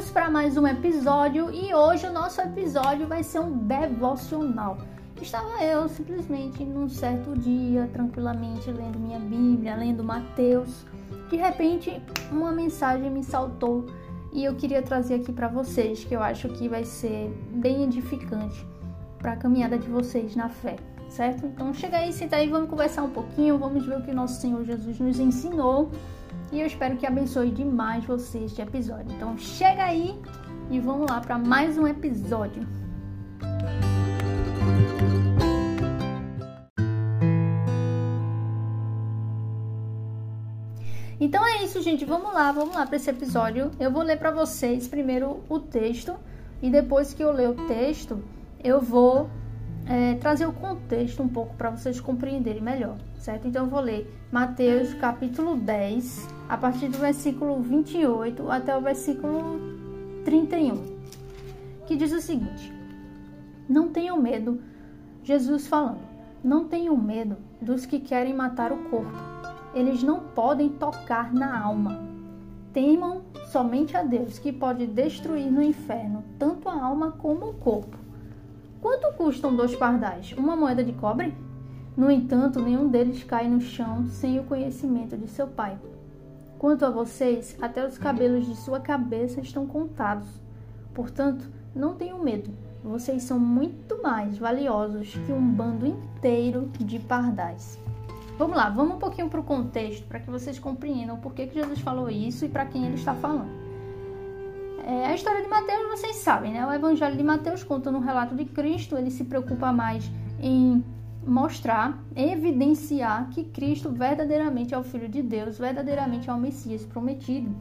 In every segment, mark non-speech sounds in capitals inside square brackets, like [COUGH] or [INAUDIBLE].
Vamos para mais um episódio e hoje o nosso episódio vai ser um devocional. Estava eu simplesmente num certo dia, tranquilamente lendo minha Bíblia, lendo Mateus. De repente, uma mensagem me saltou e eu queria trazer aqui para vocês, que eu acho que vai ser bem edificante para a caminhada de vocês na fé, certo? Então chega aí, senta aí, vamos conversar um pouquinho, vamos ver o que nosso Senhor Jesus nos ensinou e eu espero que abençoe demais você este episódio. Então chega aí e vamos lá para mais um episódio. Então é isso, gente. Vamos lá, vamos lá para esse episódio. Eu vou ler para vocês primeiro o texto e depois que eu ler o texto, eu vou é, trazer o contexto um pouco para vocês compreenderem melhor, certo? Então eu vou ler Mateus capítulo 10, a partir do versículo 28 até o versículo 31, que diz o seguinte: Não tenham medo, Jesus falando, não tenham medo dos que querem matar o corpo eles não podem tocar na alma. Temam somente a Deus, que pode destruir no inferno tanto a alma como o corpo. Quanto custam dois pardais? Uma moeda de cobre? No entanto, nenhum deles cai no chão sem o conhecimento de seu pai. Quanto a vocês, até os cabelos de sua cabeça estão contados. Portanto, não tenham medo. Vocês são muito mais valiosos que um bando inteiro de pardais. Vamos lá, vamos um pouquinho para o contexto, para que vocês compreendam por que, que Jesus falou isso e para quem ele está falando. É, a história de Mateus vocês sabem, né? O Evangelho de Mateus conta no relato de Cristo, ele se preocupa mais em mostrar, evidenciar que Cristo verdadeiramente é o Filho de Deus, verdadeiramente é o Messias prometido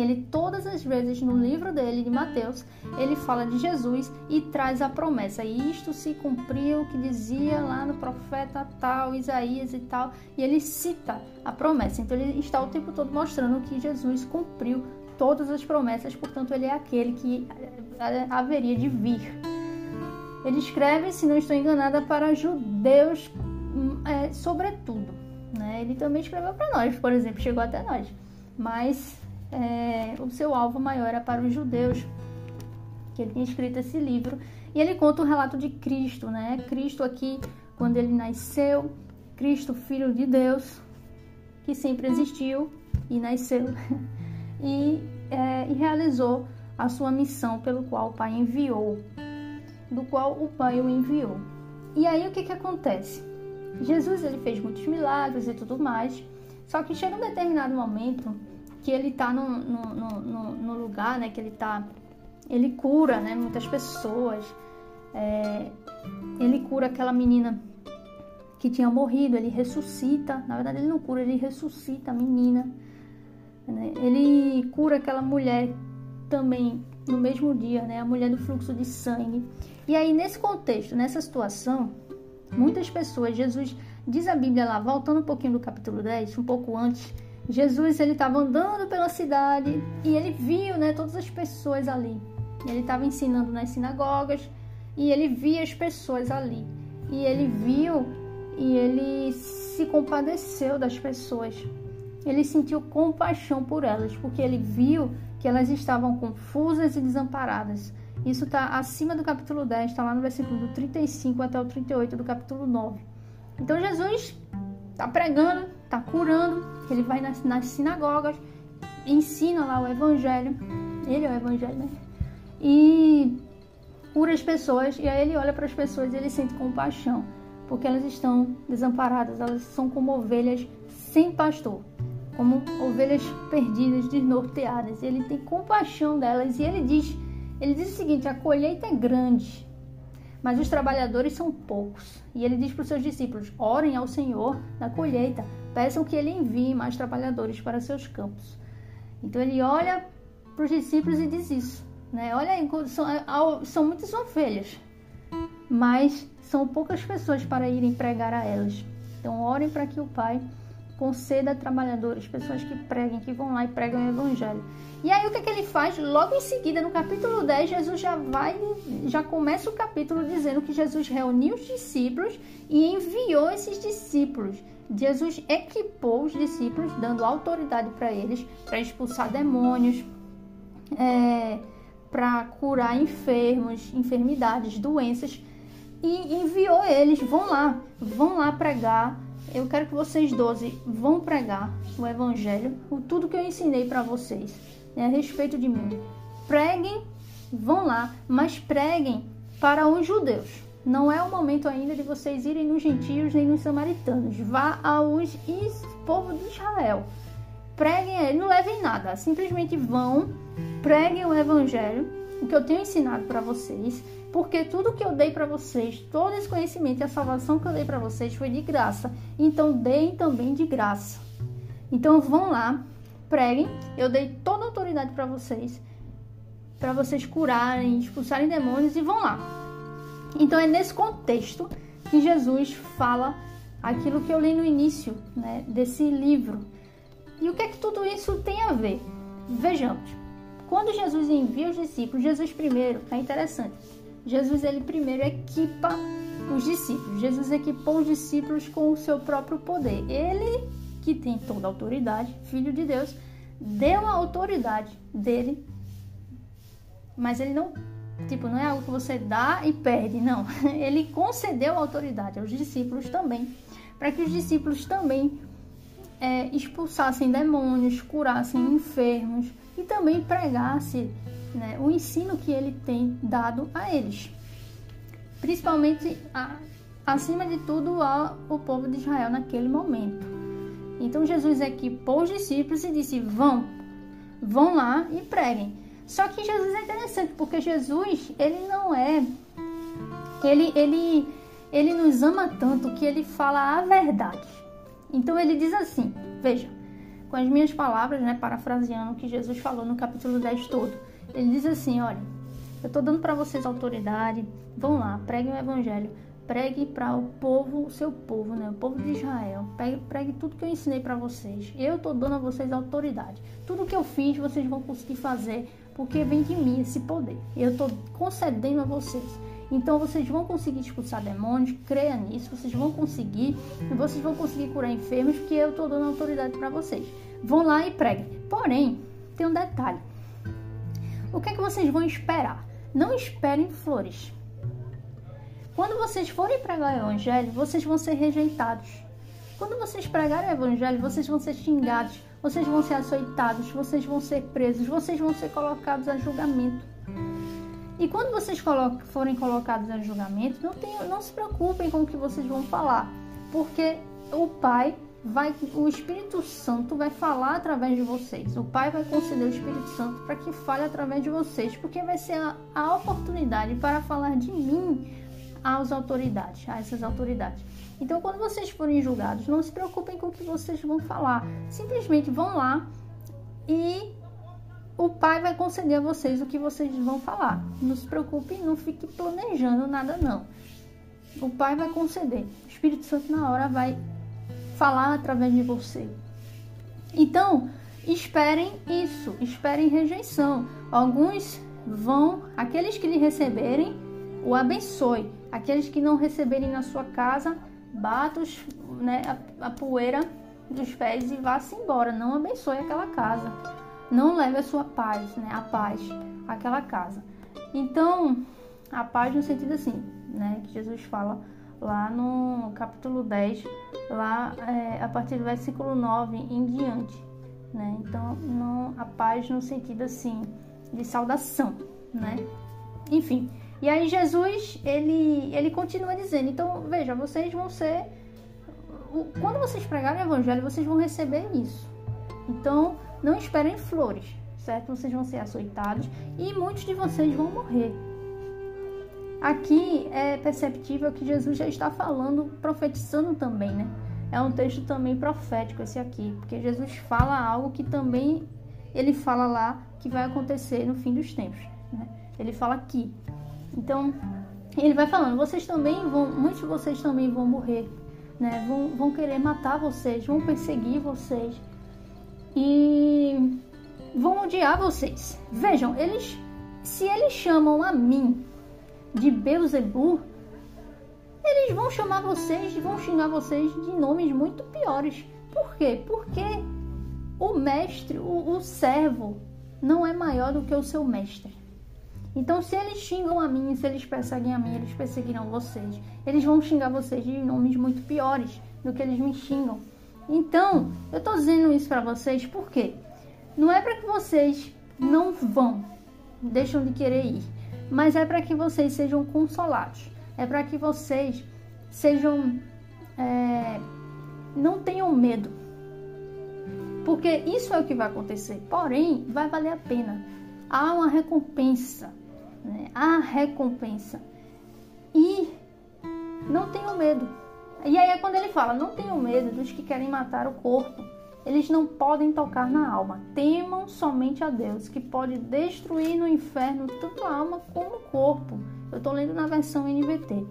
ele todas as vezes no livro dele de Mateus, ele fala de Jesus e traz a promessa. E isto se cumpriu que dizia lá no profeta tal, Isaías e tal, e ele cita a promessa. Então ele está o tempo todo mostrando que Jesus cumpriu todas as promessas, portanto ele é aquele que eh, haveria de vir. Ele escreve, se não estou enganada, para judeus, é, sobretudo. Né? Ele também escreveu para nós, por exemplo, chegou até nós. Mas é, o seu alvo maior era para os judeus, que ele tinha escrito esse livro. E ele conta o relato de Cristo, né? Cristo aqui, quando ele nasceu, Cristo, filho de Deus, que sempre existiu e nasceu, [LAUGHS] e, é, e realizou a sua missão pelo qual o Pai enviou, do qual o Pai o enviou. E aí o que, que acontece? Jesus ele fez muitos milagres e tudo mais, só que chega um determinado momento que ele tá no, no, no, no lugar, né? Que ele tá. Ele cura, né? Muitas pessoas. É, ele cura aquela menina que tinha morrido, ele ressuscita. Na verdade, ele não cura, ele ressuscita a menina. Né? Ele cura aquela mulher também no mesmo dia, né? A mulher do fluxo de sangue. E aí, nesse contexto, nessa situação, muitas pessoas, Jesus diz a Bíblia lá, voltando um pouquinho do capítulo 10, um pouco antes, Jesus ele estava andando pela cidade e ele viu, né, todas as pessoas ali. Ele estava ensinando nas sinagogas e ele via as pessoas ali. E ele viu e ele se compadeceu das pessoas. Ele sentiu compaixão por elas, porque ele viu que elas estavam confusas e desamparadas. Isso está acima do capítulo 10, está lá no versículo do 35 até o 38 do capítulo 9. Então Jesus está pregando, está curando, ele vai nas, nas, sinagogas, ensina lá o evangelho, ele é o evangelho, né? E cura as pessoas, e aí ele olha para as pessoas e ele sente compaixão, porque elas estão desamparadas, elas são como ovelhas sem pastor, como ovelhas perdidas, desnorteadas. Ele tem compaixão delas e ele diz, ele diz o seguinte: a colheita é grande, mas os trabalhadores são poucos. E ele diz para os seus discípulos: orem ao Senhor da colheita, peçam que ele envie mais trabalhadores para seus campos. Então ele olha para os discípulos e diz isso. Né? Olha são, é, são muitas ovelhas, mas são poucas pessoas para irem pregar a elas. Então orem para que o Pai conceda trabalhadores, pessoas que preguem, que vão lá e pregam o evangelho. E aí o que, é que ele faz? Logo em seguida, no capítulo 10, Jesus já vai, já começa o capítulo dizendo que Jesus reuniu os discípulos e enviou esses discípulos. Jesus equipou os discípulos, dando autoridade para eles para expulsar demônios, é, para curar enfermos, enfermidades, doenças e enviou eles. Vão lá, vão lá pregar. Eu quero que vocês 12 vão pregar o evangelho, o tudo que eu ensinei para vocês a respeito de mim. Preguem, vão lá, mas preguem para os judeus. Não é o momento ainda de vocês irem nos gentios nem nos samaritanos. Vá aos povo de Israel. Preguem, não levem nada, simplesmente vão, preguem o evangelho, o que eu tenho ensinado para vocês, porque tudo que eu dei para vocês, todo esse conhecimento e a salvação que eu dei para vocês foi de graça. Então deem também de graça. Então vão lá, preguem. Eu dei toda a autoridade para vocês, para vocês curarem, expulsarem demônios e vão lá. Então é nesse contexto que Jesus fala aquilo que eu li no início né, desse livro. E o que é que tudo isso tem a ver? Vejamos. Quando Jesus envia os discípulos, Jesus primeiro, é interessante. Jesus ele primeiro equipa os discípulos. Jesus equipou os discípulos com o seu próprio poder. Ele que tem toda a autoridade, filho de Deus, deu a autoridade dele, mas ele não, tipo, não é algo que você dá e perde, não. [LAUGHS] Ele concedeu a autoridade aos discípulos também, para que os discípulos também é, expulsassem demônios, curassem enfermos e também pregasse né, o ensino que ele tem dado a eles, principalmente a, acima de tudo ao povo de Israel naquele momento. Então Jesus equipou os discípulos e disse: vão, vão lá e preguem. Só que Jesus é interessante porque Jesus ele não é, ele ele ele nos ama tanto que ele fala a verdade. Então ele diz assim, veja, com as minhas palavras, né, parafraseando o que Jesus falou no capítulo 10 todo. Ele diz assim, olha, eu estou dando para vocês autoridade, vão lá, preguem o evangelho, pregue para o povo, o seu povo, né, o povo de Israel, pregue, pregue tudo que eu ensinei para vocês. Eu estou dando a vocês autoridade. Tudo que eu fiz, vocês vão conseguir fazer, porque vem de mim esse poder. Eu estou concedendo a vocês. Então vocês vão conseguir expulsar demônios, creia nisso, vocês vão conseguir, e vocês vão conseguir curar enfermos, porque eu estou dando autoridade para vocês. Vão lá e preguem. Porém, tem um detalhe. O que é que vocês vão esperar? Não esperem flores. Quando vocês forem pregar o evangelho, vocês vão ser rejeitados. Quando vocês pregarem o evangelho, vocês vão ser xingados, vocês vão ser açoitados, vocês vão ser presos, vocês vão ser colocados a julgamento. E quando vocês forem colocados a julgamento, não, tem, não se preocupem com o que vocês vão falar, porque o Pai vai, o Espírito Santo vai falar através de vocês. O Pai vai conceder o Espírito Santo para que fale através de vocês, porque vai ser a, a oportunidade para falar de mim às autoridades, a essas autoridades. Então, quando vocês forem julgados, não se preocupem com o que vocês vão falar. Simplesmente vão lá e o pai vai conceder a vocês o que vocês vão falar. Não se preocupe, não fique planejando nada não. O pai vai conceder. O Espírito Santo na hora vai falar através de você. Então, esperem isso, esperem rejeição. Alguns vão, aqueles que lhe receberem, o abençoe. Aqueles que não receberem na sua casa, bata os, né, a, a poeira dos pés e vá-se embora. Não abençoe aquela casa não leve a sua paz, né? A paz àquela casa. Então, a paz no sentido assim, né? Que Jesus fala lá no capítulo 10, lá é, a partir do versículo 9 em diante, né? Então, não, a paz no sentido assim, de saudação, né? Enfim, e aí Jesus, ele, ele continua dizendo, então, veja, vocês vão ser, quando vocês pregarem o evangelho, vocês vão receber isso. Então, não esperem flores, certo? Vocês vão ser açoitados e muitos de vocês vão morrer. Aqui é perceptível que Jesus já está falando, profetizando também, né? É um texto também profético esse aqui, porque Jesus fala algo que também ele fala lá que vai acontecer no fim dos tempos, né? Ele fala aqui. Então, ele vai falando, vocês também vão, muitos de vocês também vão morrer, né? Vão, vão querer matar vocês, vão perseguir vocês, e vão odiar vocês. Vejam, eles, se eles chamam a mim de Beuzebu, eles vão chamar vocês, vão xingar vocês de nomes muito piores. Por quê? Porque o mestre, o, o servo, não é maior do que o seu mestre. Então, se eles xingam a mim, se eles perseguem a mim, eles perseguirão vocês. Eles vão xingar vocês de nomes muito piores do que eles me xingam. Então, eu tô dizendo isso para vocês porque não é para que vocês não vão, deixam de querer ir, mas é para que vocês sejam consolados. É para que vocês sejam é, não tenham medo. Porque isso é o que vai acontecer. Porém, vai valer a pena. Há uma recompensa. Né? Há recompensa. E não tenham medo. E aí é quando ele fala: não tenham medo dos que querem matar o corpo. Eles não podem tocar na alma. Temam somente a Deus, que pode destruir no inferno tanto a alma como o corpo. Eu estou lendo na versão NVT.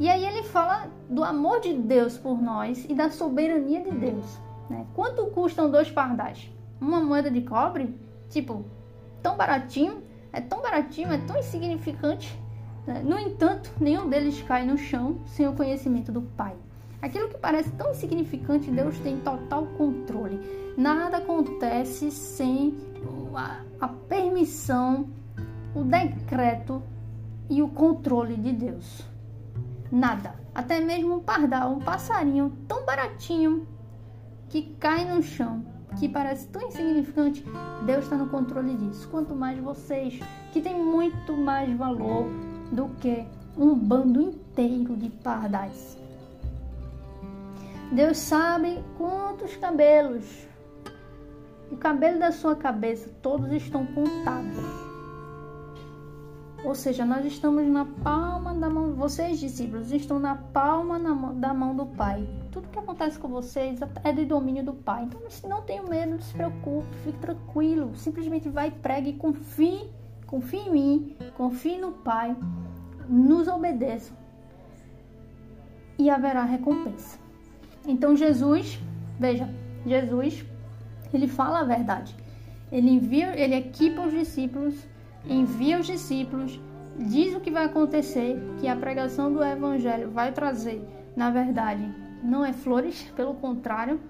E aí ele fala do amor de Deus por nós e da soberania de Deus. Né? Quanto custam dois pardais? Uma moeda de cobre? Tipo, tão baratinho, é tão baratinho, é tão insignificante. Né? No entanto, nenhum deles cai no chão sem o conhecimento do Pai. Aquilo que parece tão insignificante, Deus tem total controle. Nada acontece sem a, a permissão, o decreto e o controle de Deus. Nada. Até mesmo um pardal, um passarinho tão baratinho que cai no chão, que parece tão insignificante, Deus está no controle disso. Quanto mais vocês, que tem muito mais valor do que um bando inteiro de pardais. Deus sabe quantos cabelos. O cabelo da sua cabeça, todos estão contados. Ou seja, nós estamos na palma da mão, vocês discípulos estão na palma da mão do Pai. Tudo que acontece com vocês é de domínio do Pai. Então, não tenha medo, não se preocupe, fique tranquilo. Simplesmente vai, pregue e confie, confie em mim, confie no Pai, nos obedeça e haverá recompensa. Então, Jesus, veja, Jesus, ele fala a verdade. Ele envia, ele equipa os discípulos envia os discípulos, diz o que vai acontecer, que a pregação do evangelho vai trazer, na verdade, não é flores, [LAUGHS] pelo contrário,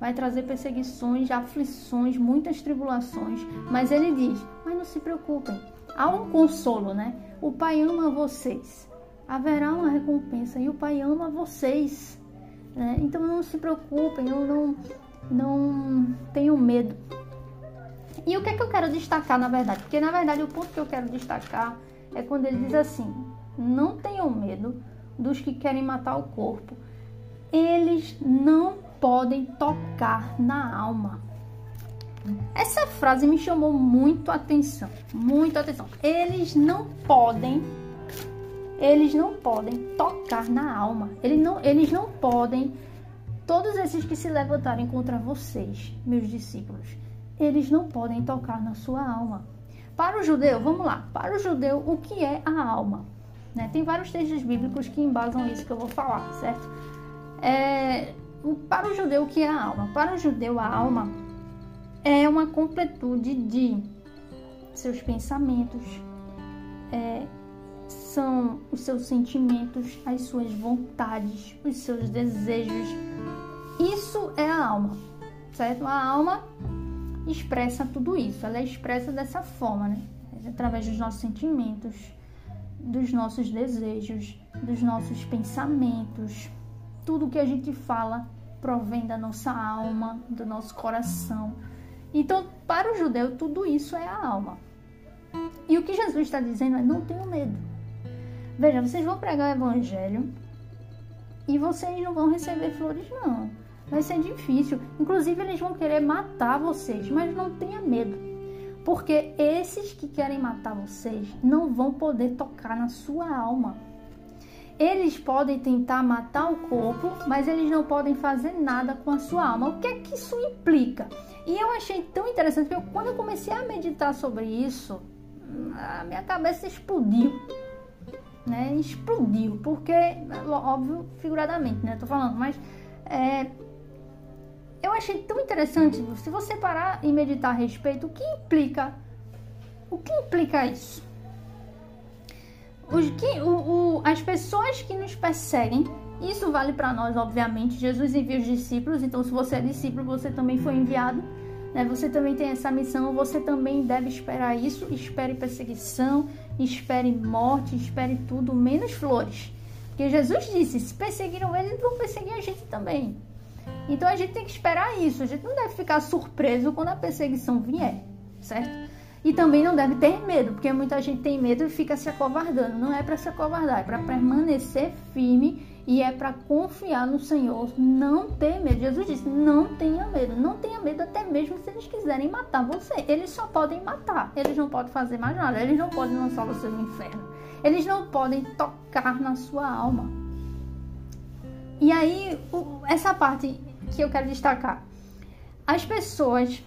vai trazer perseguições, aflições, muitas tribulações, mas ele diz: "Mas não se preocupem, há um consolo, né? O Pai ama vocês. Haverá uma recompensa e o Pai ama vocês, né? Então não se preocupem, não não, não tenham medo. E o que é que eu quero destacar na verdade? Porque na verdade o ponto que eu quero destacar é quando ele diz assim: não tenham medo dos que querem matar o corpo. Eles não podem tocar na alma. Essa frase me chamou muito atenção, muito atenção. Eles não podem, eles não podem tocar na alma. Eles não, eles não podem. Todos esses que se levantarem contra vocês, meus discípulos, eles não podem tocar na sua alma. Para o judeu, vamos lá, para o judeu, o que é a alma? Né? Tem vários textos bíblicos que embasam isso que eu vou falar, certo? É, para o judeu, o que é a alma? Para o judeu, a alma é uma completude de seus pensamentos, é, são os seus sentimentos, as suas vontades, os seus desejos. Isso é a alma, certo? A alma expressa tudo isso. Ela é expressa dessa forma, né? Através dos nossos sentimentos, dos nossos desejos, dos nossos pensamentos. Tudo que a gente fala provém da nossa alma, do nosso coração. Então, para o judeu, tudo isso é a alma. E o que Jesus está dizendo é: não tenham medo. Veja, vocês vão pregar o evangelho e vocês não vão receber flores, não vai ser difícil. Inclusive, eles vão querer matar vocês, mas não tenha medo. Porque esses que querem matar vocês não vão poder tocar na sua alma. Eles podem tentar matar o corpo, mas eles não podem fazer nada com a sua alma. O que é que isso implica? E eu achei tão interessante que eu, quando eu comecei a meditar sobre isso, a minha cabeça explodiu. Né? Explodiu, porque, óbvio, figuradamente, né? Tô falando, mas é, eu achei tão interessante, se você parar e meditar a respeito, o que implica, o que implica isso? Os que, o, o, as pessoas que nos perseguem, isso vale para nós, obviamente. Jesus envia os discípulos, então se você é discípulo, você também foi enviado. né? Você também tem essa missão, você também deve esperar isso. Espere perseguição, espere morte, espere tudo, menos flores. Porque Jesus disse: se perseguiram ele, vão perseguir a gente também. Então a gente tem que esperar isso. A gente não deve ficar surpreso quando a perseguição vier, certo? E também não deve ter medo, porque muita gente tem medo e fica se acovardando. Não é para se acovardar, é para permanecer firme e é para confiar no Senhor, não ter medo. Jesus disse: não tenha medo, não tenha medo, até mesmo se eles quiserem matar você. Eles só podem matar, eles não podem fazer mais nada, eles não podem lançar você no inferno, eles não podem tocar na sua alma. E aí, essa parte que eu quero destacar: as pessoas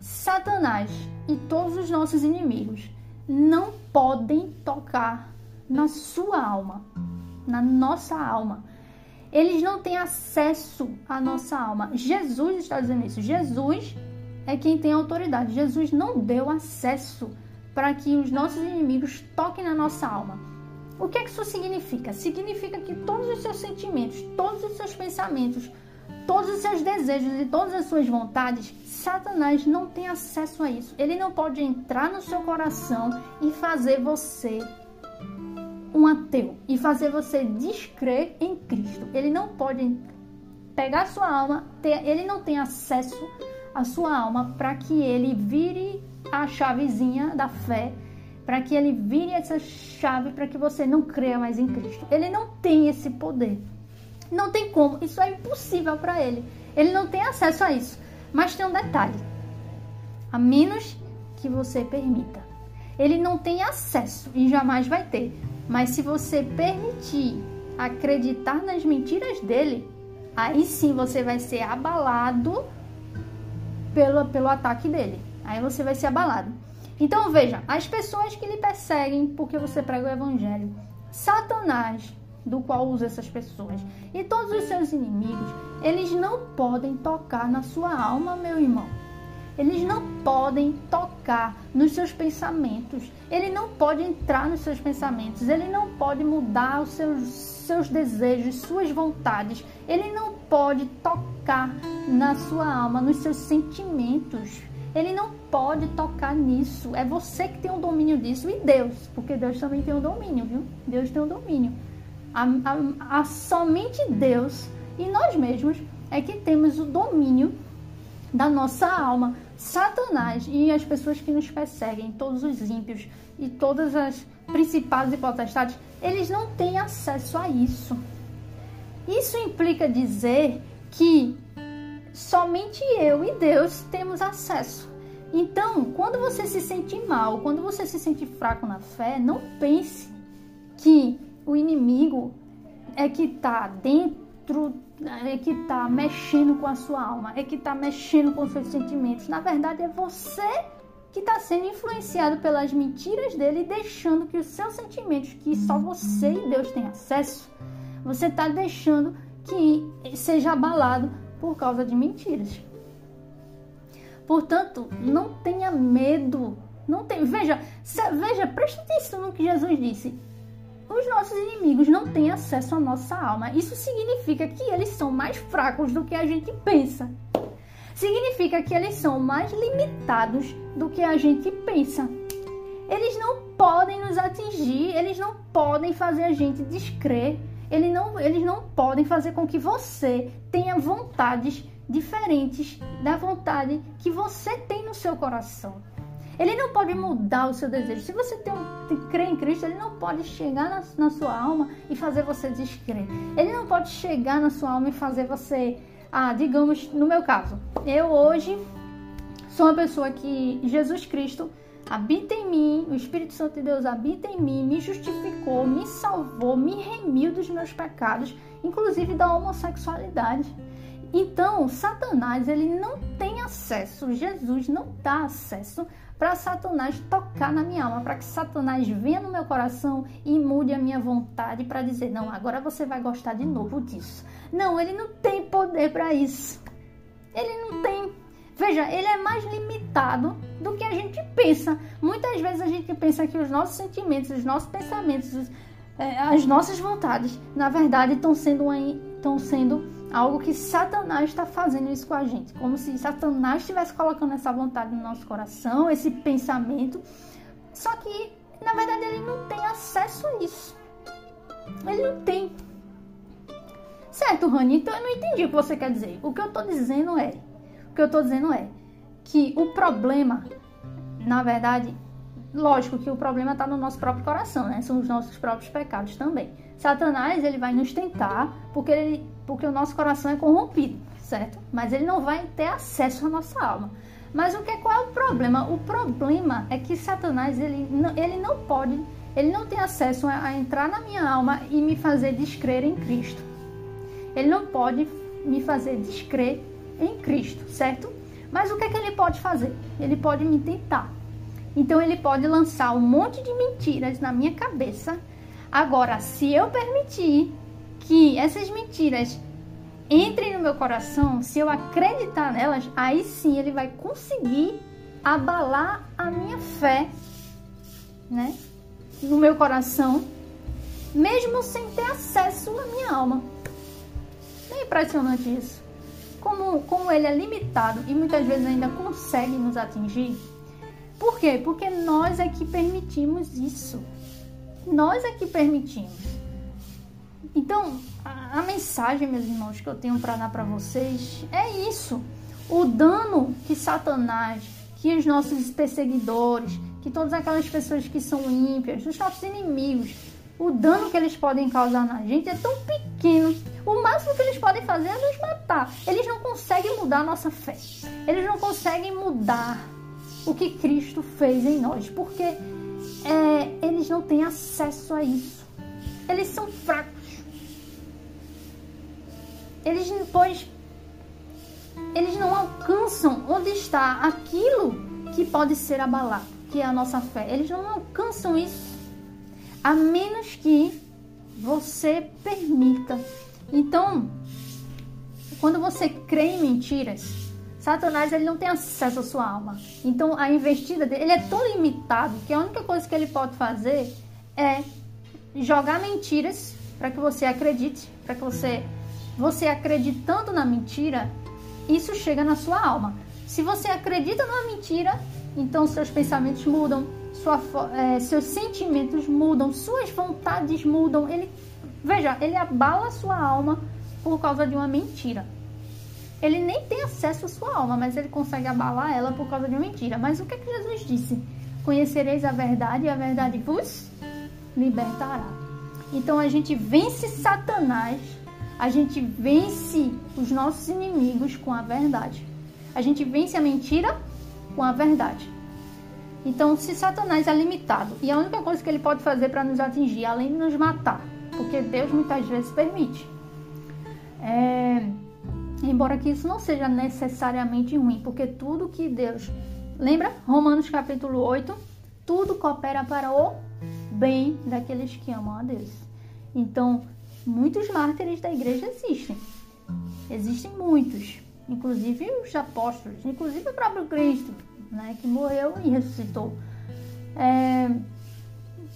Satanás e todos os nossos inimigos não podem tocar na sua alma, na nossa alma. Eles não têm acesso à nossa alma. Jesus está dizendo isso. Jesus é quem tem autoridade. Jesus não deu acesso para que os nossos inimigos toquem na nossa alma. O que, é que isso significa? Significa que todos os seus sentimentos, todos os seus pensamentos, todos os seus desejos e todas as suas vontades, Satanás não tem acesso a isso. Ele não pode entrar no seu coração e fazer você um ateu e fazer você descrer em Cristo. Ele não pode pegar sua alma, ter, ele não tem acesso à sua alma para que ele vire a chavezinha da fé, para que ele vire essa chave para que você não creia mais em Cristo. Ele não tem esse poder. Não tem como, isso é impossível para ele. Ele não tem acesso a isso. Mas tem um detalhe: a menos que você permita. Ele não tem acesso e jamais vai ter. Mas se você permitir acreditar nas mentiras dele, aí sim você vai ser abalado pelo, pelo ataque dele. Aí você vai ser abalado. Então veja, as pessoas que lhe perseguem porque você prega o evangelho, Satanás do qual usa essas pessoas. E todos os seus inimigos, eles não podem tocar na sua alma, meu irmão. Eles não podem tocar nos seus pensamentos. Ele não pode entrar nos seus pensamentos. Ele não pode mudar os seus, seus desejos, suas vontades. Ele não pode tocar na sua alma, nos seus sentimentos. Ele não pode tocar nisso. É você que tem o domínio disso e Deus, porque Deus também tem o domínio, viu? Deus tem o domínio. A, a, a somente Deus e nós mesmos é que temos o domínio da nossa alma. Satanás e as pessoas que nos perseguem, todos os ímpios e todas as principais e potestades, eles não têm acesso a isso. Isso implica dizer que somente eu e Deus temos acesso. Então, quando você se sente mal, quando você se sente fraco na fé, não pense que o inimigo é que está dentro, é que está mexendo com a sua alma, é que está mexendo com os seus sentimentos. Na verdade, é você que está sendo influenciado pelas mentiras dele e deixando que os seus sentimentos, que só você e Deus têm acesso, você está deixando que seja abalado por causa de mentiras. Portanto, não tenha medo. Não tem, veja, veja, preste atenção no que Jesus disse os nossos inimigos não têm acesso à nossa alma. Isso significa que eles são mais fracos do que a gente pensa. Significa que eles são mais limitados do que a gente pensa. Eles não podem nos atingir, eles não podem fazer a gente descrer, eles não, eles não podem fazer com que você tenha vontades diferentes da vontade que você tem no seu coração. Ele não pode mudar o seu desejo. Se você tem um, crê em Cristo, ele não pode chegar na, na sua alma e fazer você descrer. Ele não pode chegar na sua alma e fazer você, ah, digamos, no meu caso, eu hoje sou uma pessoa que Jesus Cristo habita em mim, o Espírito Santo de Deus habita em mim, me justificou, me salvou, me remiu dos meus pecados, inclusive da homossexualidade. Então, Satanás, ele não tem acesso, Jesus não dá acesso para Satanás tocar na minha alma, para que Satanás venha no meu coração e mude a minha vontade para dizer: não, agora você vai gostar de novo disso. Não, ele não tem poder para isso. Ele não tem. Veja, ele é mais limitado do que a gente pensa. Muitas vezes a gente pensa que os nossos sentimentos, os nossos pensamentos, é, as nossas vontades, na verdade, estão sendo, estão sendo Algo que Satanás está fazendo isso com a gente, como se Satanás estivesse colocando essa vontade no nosso coração, esse pensamento. Só que, na verdade, ele não tem acesso a isso. Ele não tem. Certo, Rani, então eu não entendi o que você quer dizer. O que eu estou dizendo é, o que eu estou dizendo é que o problema, na verdade, lógico que o problema está no nosso próprio coração, né? São os nossos próprios pecados também. Satanás, ele vai nos tentar porque, ele, porque o nosso coração é corrompido, certo? Mas ele não vai ter acesso à nossa alma. Mas o que qual é o problema? O problema é que Satanás, ele, ele não pode, ele não tem acesso a, a entrar na minha alma e me fazer descrer em Cristo. Ele não pode me fazer descrer em Cristo, certo? Mas o que é que ele pode fazer? Ele pode me tentar. Então ele pode lançar um monte de mentiras na minha cabeça. Agora, se eu permitir que essas mentiras entrem no meu coração, se eu acreditar nelas, aí sim ele vai conseguir abalar a minha fé, né? No meu coração, mesmo sem ter acesso à minha alma. É impressionante isso como, como ele é limitado e muitas vezes ainda consegue nos atingir. Por quê? Porque nós é que permitimos isso. Nós é que permitimos. Então, a, a mensagem, meus irmãos, que eu tenho para dar para vocês é isso. O dano que Satanás, que os nossos perseguidores, que todas aquelas pessoas que são ímpias, os nossos inimigos, o dano que eles podem causar na gente é tão pequeno. O máximo que eles podem fazer é nos matar. Eles não conseguem mudar a nossa fé. Eles não conseguem mudar o que Cristo fez em nós, porque é, eles não têm acesso a isso. Eles são fracos. Eles, pois, eles não alcançam onde está aquilo que pode ser abalado, que é a nossa fé. Eles não alcançam isso a menos que você permita. Então, quando você crê em mentiras, Satanás ele não tem acesso à sua alma. Então, a investida dele ele é tão limitado que a única coisa que ele pode fazer é jogar mentiras para que você acredite, para que você você acreditando na mentira, isso chega na sua alma. Se você acredita numa mentira, então seus pensamentos mudam, sua, é, seus sentimentos mudam, suas vontades mudam. Ele, veja, ele abala sua alma por causa de uma mentira. Ele nem tem acesso à sua alma, mas ele consegue abalar ela por causa de uma mentira. Mas o que, é que Jesus disse? Conhecereis a verdade e a verdade vos libertará. Então a gente vence Satanás, a gente vence os nossos inimigos com a verdade. A gente vence a mentira com a verdade. Então, se Satanás é limitado e a única coisa que ele pode fazer para nos atingir, além de nos matar, porque Deus muitas vezes permite, é, embora que isso não seja necessariamente ruim, porque tudo que Deus. Lembra? Romanos capítulo 8: tudo coopera para o bem daqueles que amam a Deus. Então, muitos mártires da igreja existem. Existem muitos, inclusive os apóstolos, inclusive o próprio Cristo né, que morreu e ressuscitou. É,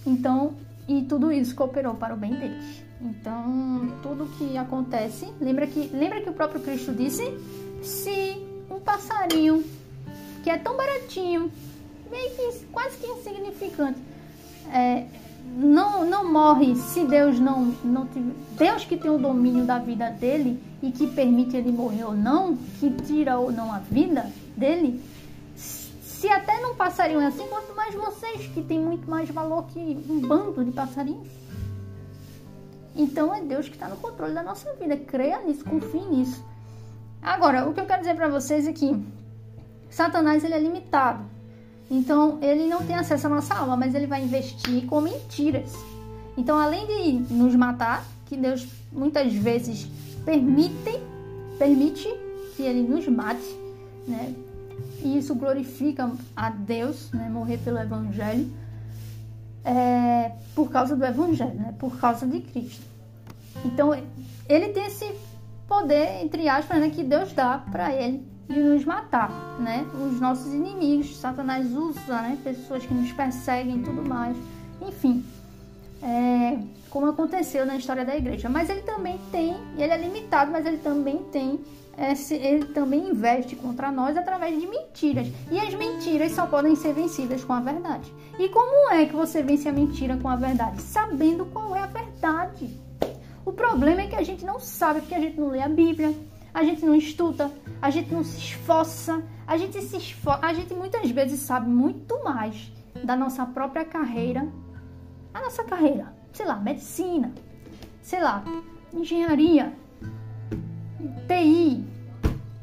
então, e tudo isso cooperou para o bem deles. Então, tudo que acontece, lembra que, lembra que o próprio Cristo disse: se um passarinho que é tão baratinho, meio que quase que insignificante, é, não, não morre se Deus não, não tiver, Deus que tem o domínio da vida dele e que permite ele morrer ou não, que tira ou não a vida dele, se até não passariam assim, quanto mais vocês, que tem muito mais valor que um bando de passarinhos. Então é Deus que está no controle da nossa vida. Creia nisso, confie nisso. Agora, o que eu quero dizer para vocês é que Satanás ele é limitado. Então ele não tem acesso à nossa alma, mas ele vai investir com mentiras. Então, além de nos matar, que Deus muitas vezes permite, permite que ele nos mate, né? e isso glorifica a Deus, né, morrer pelo Evangelho, é, por causa do Evangelho, né, por causa de Cristo. Então, ele tem esse poder, entre aspas, né, que Deus dá para ele de nos matar, né? Os nossos inimigos, Satanás usa, né? Pessoas que nos perseguem e tudo mais. Enfim, é, como aconteceu na história da igreja. Mas ele também tem, ele é limitado, mas ele também tem, ele também investe contra nós através de mentiras. E as mentiras só podem ser vencidas com a verdade. E como é que você vence a mentira com a verdade? Sabendo qual é a verdade. O problema é que a gente não sabe, porque a gente não lê a Bíblia, a gente não estuda, a gente não se esforça, a gente se esforça, a gente muitas vezes sabe muito mais da nossa própria carreira, a nossa carreira, sei lá, medicina, sei lá, engenharia, TI,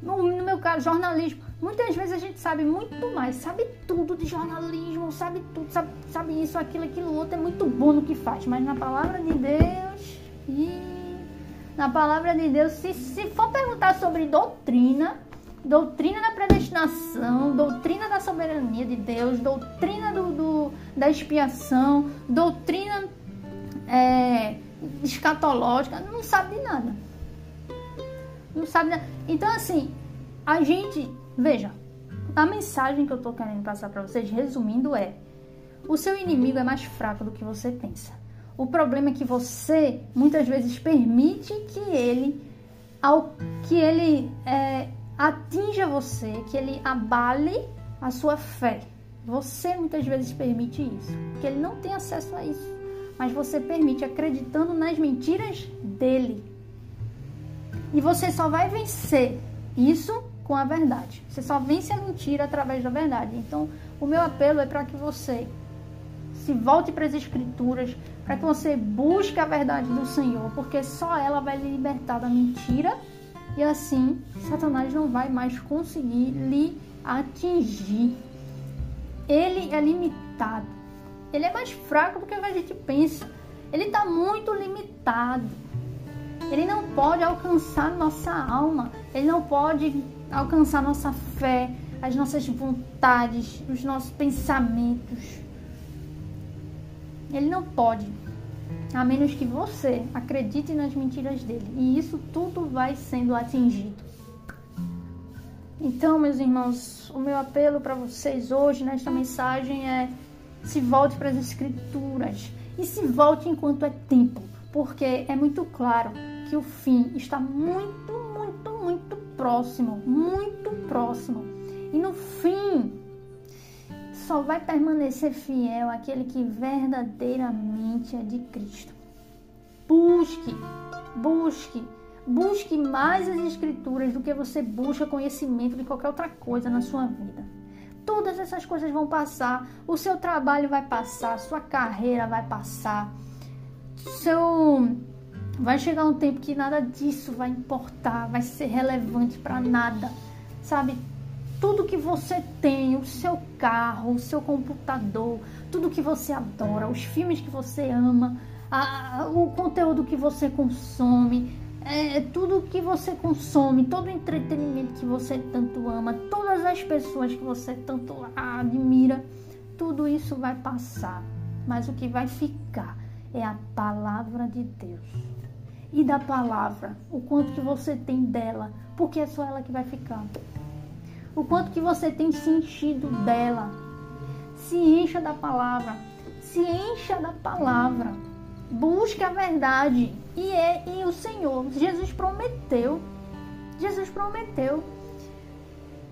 no, no meu caso, jornalismo. Muitas vezes a gente sabe muito mais, sabe tudo de jornalismo, sabe tudo, sabe, sabe isso, aquilo, aquilo outro, é muito bom no que faz, mas na palavra de Deus, e na palavra de Deus, se, se for perguntar sobre doutrina, doutrina da predestinação, doutrina da soberania de Deus, doutrina do, do da expiação, doutrina é, escatológica, não sabe de nada. Não sabe nada. Então, assim, a gente, veja, a mensagem que eu tô querendo passar para vocês, resumindo, é: o seu inimigo é mais fraco do que você pensa. O problema é que você muitas vezes permite que ele, ao que ele é, atinja você, que ele abale a sua fé. Você muitas vezes permite isso, porque ele não tem acesso a isso. Mas você permite acreditando nas mentiras dele. E você só vai vencer isso com a verdade. Você só vence a mentira através da verdade. Então, o meu apelo é para que você se volte para as escrituras, para que você busque a verdade do Senhor, porque só ela vai lhe libertar da mentira e assim Satanás não vai mais conseguir lhe atingir. Ele é limitado. Ele é mais fraco do que a gente pensa. Ele está muito limitado. Ele não pode alcançar nossa alma. Ele não pode alcançar nossa fé, as nossas vontades, os nossos pensamentos. Ele não pode a menos que você acredite nas mentiras dele. E isso tudo vai sendo atingido. Então, meus irmãos, o meu apelo para vocês hoje nesta mensagem é: se volte para as Escrituras e se volte enquanto é tempo, porque é muito claro que o fim está muito, muito, muito próximo muito próximo. E no fim, só vai permanecer fiel aquele que verdadeiramente é de Cristo. Busque, busque, busque mais as Escrituras do que você busca conhecimento de qualquer outra coisa na sua vida. Todas essas coisas vão passar, o seu trabalho vai passar, sua carreira vai passar, seu vai chegar um tempo que nada disso vai importar, vai ser relevante para nada, sabe? Tudo que você tem, o seu carro, o seu computador, tudo que você adora, os filmes que você ama, a, o conteúdo que você consome, é, tudo que você consome, todo o entretenimento que você tanto ama, todas as pessoas que você tanto admira, tudo isso vai passar. Mas o que vai ficar é a palavra de Deus. E da palavra, o quanto que você tem dela, porque é só ela que vai ficar o quanto que você tem sentido dela. Se encha da palavra, se encha da palavra. Busque a verdade. E, é, e o Senhor, Jesus prometeu, Jesus prometeu,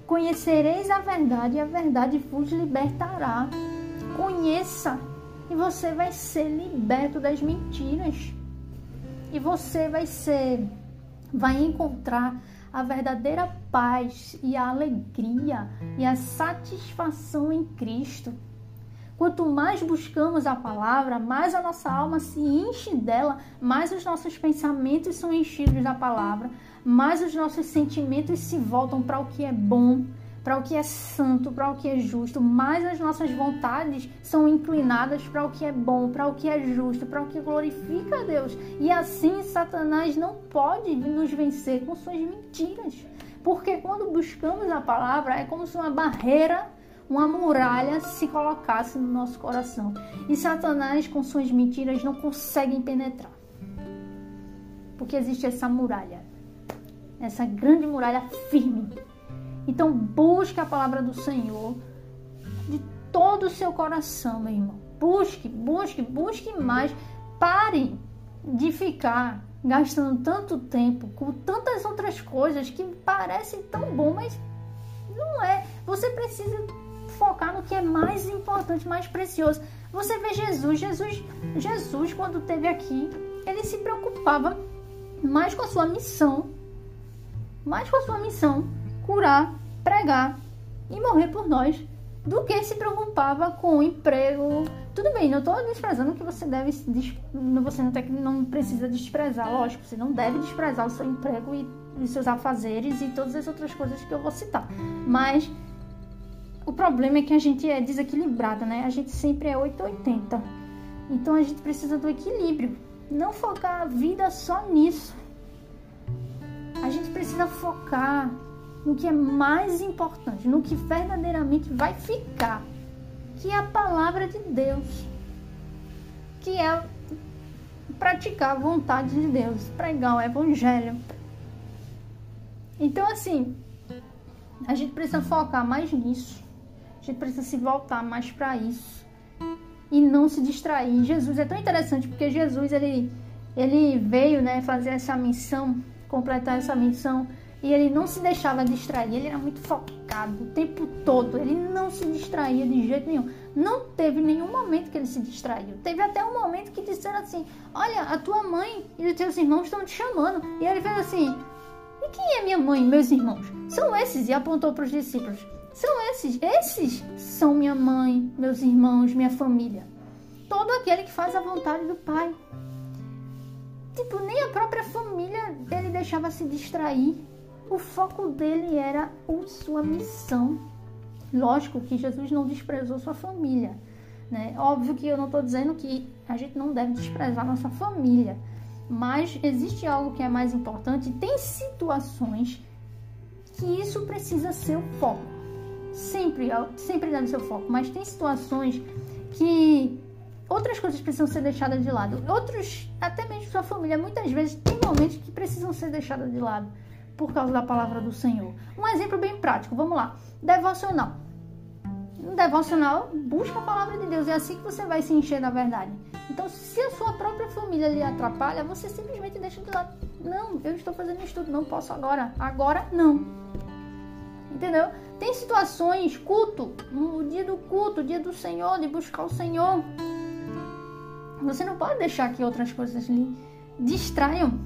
conhecereis a verdade e a verdade vos libertará. Conheça e você vai ser liberto das mentiras. E você vai ser, vai encontrar a verdadeira paz e a alegria e a satisfação em Cristo. Quanto mais buscamos a palavra, mais a nossa alma se enche dela, mais os nossos pensamentos são enchidos da palavra, mais os nossos sentimentos se voltam para o que é bom, para o que é santo, para o que é justo, mais as nossas vontades são inclinadas para o que é bom, para o que é justo, para o que glorifica a Deus. E assim Satanás não pode nos vencer com suas mentiras. Porque quando buscamos a palavra, é como se uma barreira, uma muralha se colocasse no nosso coração. E Satanás, com suas mentiras, não conseguem penetrar. Porque existe essa muralha, essa grande muralha firme então busque a palavra do Senhor de todo o seu coração, meu irmão. Busque, busque, busque mais. Parem de ficar gastando tanto tempo com tantas outras coisas que parecem tão bom, mas não é. Você precisa focar no que é mais importante, mais precioso. Você vê Jesus, Jesus, Jesus quando esteve aqui, ele se preocupava mais com a sua missão, mais com a sua missão, curar, pregar e morrer por nós, do que se preocupava com o emprego. Tudo bem, não estou desprezando que você deve, você não, tem, não precisa desprezar, lógico, você não deve desprezar o seu emprego e, e seus afazeres e todas as outras coisas que eu vou citar. Mas o problema é que a gente é desequilibrada, né? A gente sempre é 880. Então a gente precisa do equilíbrio. Não focar a vida só nisso. A gente precisa focar no que é mais importante, no que verdadeiramente vai ficar, que é a palavra de Deus, que é praticar a vontade de Deus, pregar o evangelho. Então assim, a gente precisa focar mais nisso. A gente precisa se voltar mais para isso e não se distrair. Jesus é tão interessante porque Jesus ele ele veio, né, fazer essa missão, completar essa missão e ele não se deixava distrair, ele era muito focado o tempo todo, ele não se distraía de jeito nenhum. Não teve nenhum momento que ele se distraiu. Teve até um momento que disseram assim: Olha, a tua mãe e os teus irmãos estão te chamando. E ele fez assim: E quem é minha mãe e meus irmãos? São esses. E apontou para os discípulos: São esses. Esses são minha mãe, meus irmãos, minha família. Todo aquele que faz a vontade do Pai. Tipo, nem a própria família dele deixava se distrair o foco dele era a sua missão. Lógico que Jesus não desprezou sua família. Né? Óbvio que eu não estou dizendo que a gente não deve desprezar nossa família, mas existe algo que é mais importante. Tem situações que isso precisa ser o foco. Sempre, sempre deve ser o foco, mas tem situações que outras coisas precisam ser deixadas de lado. Outros, até mesmo sua família, muitas vezes tem momentos que precisam ser deixadas de lado por causa da palavra do Senhor. Um exemplo bem prático, vamos lá. Devocional. Devocional busca a palavra de Deus, é assim que você vai se encher da verdade. Então, se a sua própria família lhe atrapalha, você simplesmente deixa de lado. Não, eu estou fazendo estudo, não posso agora. Agora não. Entendeu? Tem situações, culto, o dia do culto, dia do Senhor, de buscar o Senhor. Você não pode deixar que outras coisas lhe distraiam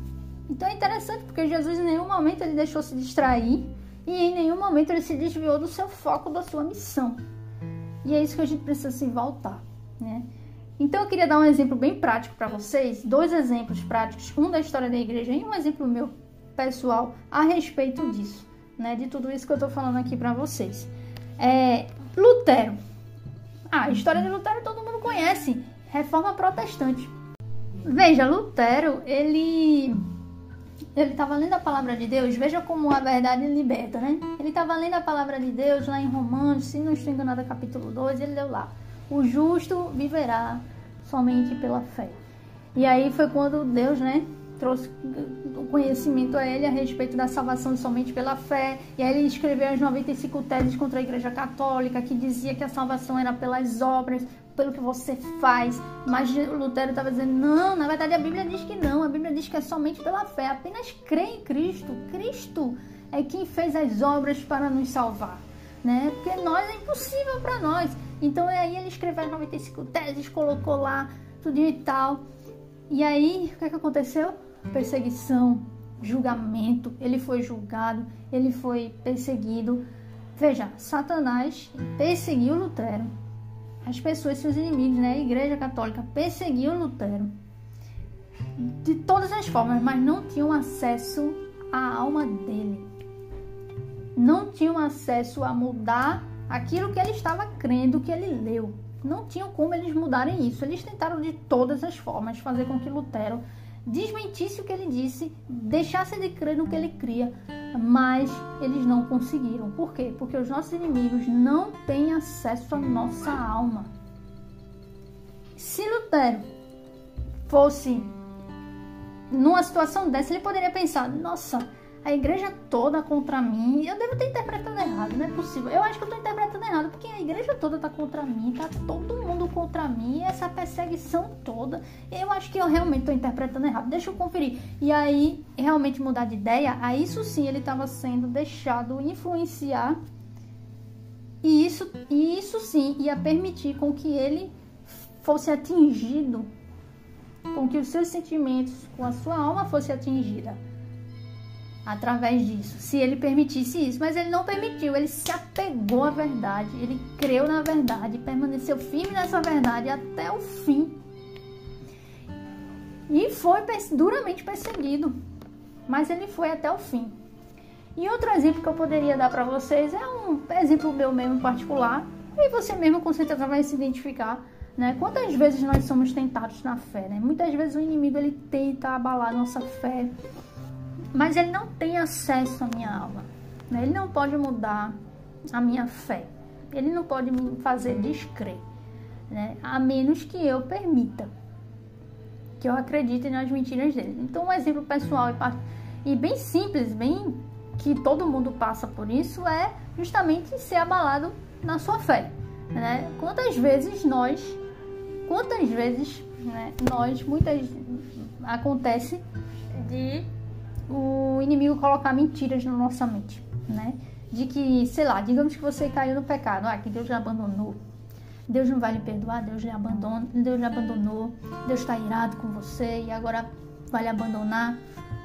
então é interessante porque Jesus em nenhum momento ele deixou se distrair e em nenhum momento ele se desviou do seu foco, da sua missão. E é isso que a gente precisa se voltar, né? Então eu queria dar um exemplo bem prático para vocês, dois exemplos práticos, um da história da igreja e um exemplo meu pessoal a respeito disso, né? De tudo isso que eu estou falando aqui para vocês. É, Lutero. Ah, a história de Lutero todo mundo conhece. Reforma protestante. Veja, Lutero, ele ele estava lendo a palavra de Deus, veja como a verdade liberta, né? Ele estava lendo a palavra de Deus lá em Romanos, se não estou enganado, capítulo 2, ele leu lá: O justo viverá somente pela fé. E aí foi quando Deus, né, trouxe o conhecimento a ele a respeito da salvação somente pela fé. E aí ele escreveu as 95 teses contra a Igreja Católica, que dizia que a salvação era pelas obras, pelo que você faz. Mas Lutero estava dizendo, não, na verdade a Bíblia diz que não. A Bíblia diz que é somente pela fé. Apenas crê em Cristo. Cristo é quem fez as obras para nos salvar. Né? Porque nós é impossível para nós. Então aí ele escreveu as 95 teses, colocou lá tudo e tal. E aí, o que, é que aconteceu? Perseguição, julgamento. Ele foi julgado, ele foi perseguido. Veja, Satanás perseguiu Lutero as pessoas, seus inimigos, né? A Igreja Católica perseguiu Lutero de todas as formas, mas não tinham acesso à alma dele. Não tinham acesso a mudar aquilo que ele estava crendo, que ele leu. Não tinham como eles mudarem isso. Eles tentaram de todas as formas fazer com que Lutero desmentisse o que ele disse, deixasse de crer no que ele cria, mas eles não conseguiram. Por quê? Porque os nossos inimigos não têm acesso à nossa alma. Se Lutero fosse numa situação dessa, ele poderia pensar: nossa, a igreja toda contra mim, eu devo ter interpretado errado. não é possível. Eu acho que eu tô interpretando errado, porque a igreja toda tá contra mim, tá todo mundo contra mim, essa perseguição toda. Eu acho que eu realmente tô interpretando errado. Deixa eu conferir. E aí, realmente mudar de ideia, aí isso sim ele estava sendo deixado influenciar. E isso, e isso sim ia permitir com que ele fosse atingido, com que os seus sentimentos, com a sua alma fosse atingida através disso, se ele permitisse isso. Mas ele não permitiu, ele se apegou à verdade, ele creu na verdade, permaneceu firme nessa verdade até o fim. E foi duramente perseguido, mas ele foi até o fim. E outro exemplo que eu poderia dar para vocês é um exemplo meu mesmo particular, e você mesmo com certeza vai se identificar. Né? Quantas vezes nós somos tentados na fé? Né? Muitas vezes o inimigo ele tenta abalar nossa fé, mas ele não tem acesso à minha alma. Né? Ele não pode mudar a minha fé. Ele não pode me fazer descrer, né? a menos que eu permita que eu acredite nas mentiras dele. Então, um exemplo pessoal e bem simples, bem que todo mundo passa por isso, é justamente ser abalado na sua fé. Né? Quantas vezes nós, quantas vezes né, nós, muitas acontece de o inimigo colocar mentiras na nossa mente, né? De que, sei lá, digamos que você caiu no pecado, ah, que Deus lhe abandonou, Deus não vai lhe perdoar, Deus lhe abandona, Deus lhe abandonou, Deus está irado com você e agora vai lhe abandonar.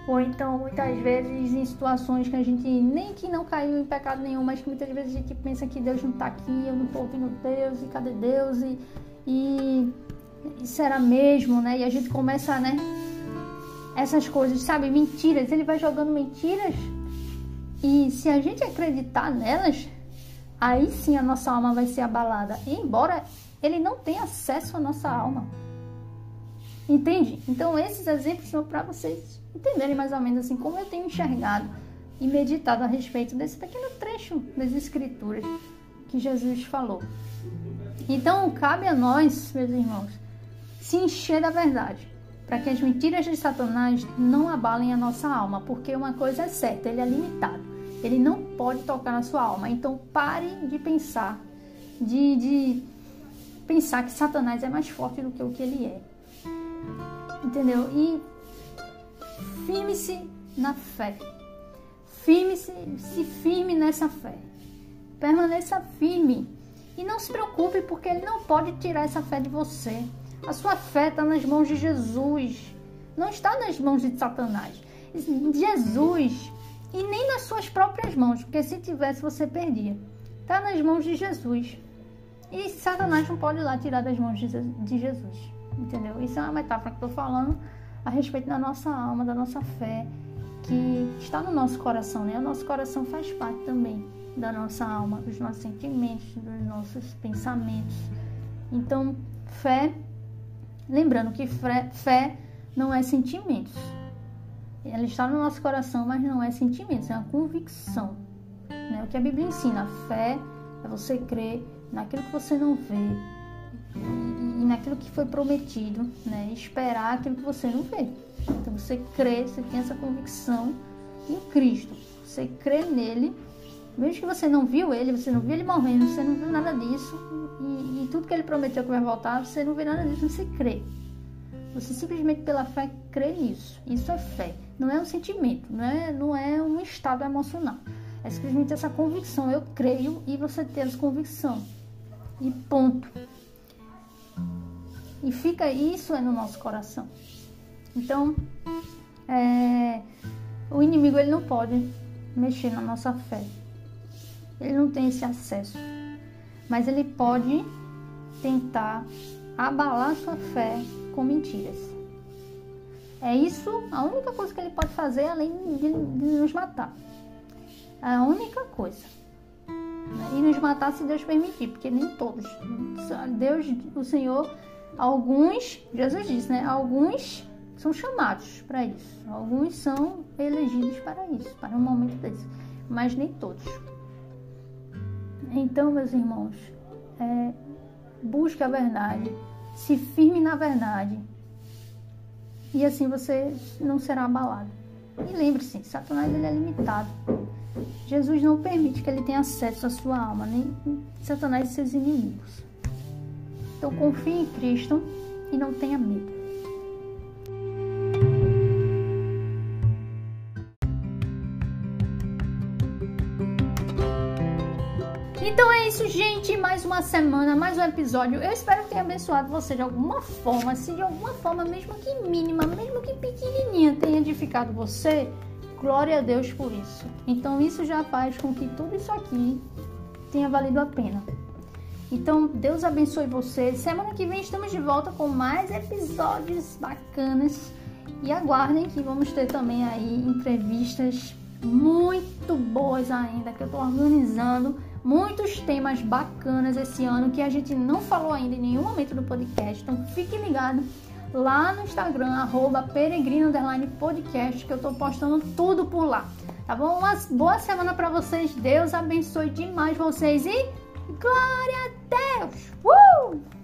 Ou então, muitas vezes, em situações que a gente nem que não caiu em pecado nenhum, mas que muitas vezes a gente pensa que Deus não está aqui, eu não estou ouvindo Deus, e cadê Deus? E, e, e será mesmo, né? E a gente começa, né? Essas coisas, sabe? Mentiras. Ele vai jogando mentiras. E se a gente acreditar nelas, aí sim a nossa alma vai ser abalada. Embora ele não tenha acesso à nossa alma. Entende? Então esses exemplos são para vocês entenderem mais ou menos assim como eu tenho enxergado e meditado a respeito desse pequeno trecho das escrituras que Jesus falou. Então cabe a nós, meus irmãos, se encher da verdade para que as mentiras de Satanás não abalem a nossa alma, porque uma coisa é certa, ele é limitado. Ele não pode tocar na sua alma. Então pare de pensar, de, de pensar que Satanás é mais forte do que o que ele é. Entendeu? E firme-se na fé. Firme-se, se firme nessa fé. Permaneça firme. E não se preocupe, porque ele não pode tirar essa fé de você. A sua fé está nas mãos de Jesus, não está nas mãos de Satanás. Jesus e nem nas suas próprias mãos, porque se tivesse você perdia. Está nas mãos de Jesus. E Satanás não pode ir lá tirar das mãos de Jesus. Entendeu? Isso é uma metáfora que estou falando a respeito da nossa alma, da nossa fé, que está no nosso coração, né? O nosso coração faz parte também da nossa alma, dos nossos sentimentos, dos nossos pensamentos. Então, fé Lembrando que fé não é sentimentos. Ela está no nosso coração, mas não é sentimentos, é uma convicção. Né? O que a Bíblia ensina, a fé é você crer naquilo que você não vê e, naquilo que foi prometido, né? esperar aquilo que você não vê. Então você crê, você tem essa convicção em Cristo. Você crê nele, mesmo que você não viu ele, você não viu ele morrendo, você não viu nada disso, e, e tudo que ele prometeu que vai voltar, você não vê nada disso, você crê. Você simplesmente pela fé crê nisso. Isso é fé. Não é um sentimento, não é, não é um estado emocional. É simplesmente essa convicção. Eu creio e você tem essa convicção. E ponto. E fica isso é no nosso coração. Então, é, o inimigo ele não pode mexer na nossa fé. Ele não tem esse acesso mas ele pode tentar abalar sua fé com mentiras. É isso a única coisa que ele pode fazer além de, de nos matar. A única coisa. E nos matar se Deus permitir, porque nem todos. Deus, o Senhor, alguns, Jesus disse, né? Alguns são chamados para isso. Alguns são elegidos para isso, para um momento desse. Mas nem todos. Então, meus irmãos, é, busque a verdade, se firme na verdade, e assim você não será abalado. E lembre-se, Satanás ele é limitado. Jesus não permite que ele tenha acesso à sua alma, nem Satanás e seus inimigos. Então confie em Cristo e não tenha medo. Gente. Mais uma semana, mais um episódio. Eu espero que tenha abençoado você de alguma forma, se de alguma forma, mesmo que mínima, mesmo que pequenininha, tenha edificado você. Glória a Deus por isso. Então isso já faz com que tudo isso aqui tenha valido a pena. Então, Deus abençoe você. Semana que vem estamos de volta com mais episódios bacanas. E aguardem que vamos ter também aí entrevistas muito boas ainda que eu estou organizando. Muitos temas bacanas esse ano que a gente não falou ainda em nenhum momento do podcast. Então fique ligado lá no Instagram, arroba que eu estou postando tudo por lá. Tá bom? Uma boa semana para vocês. Deus abençoe demais vocês e Glória a Deus! Uh!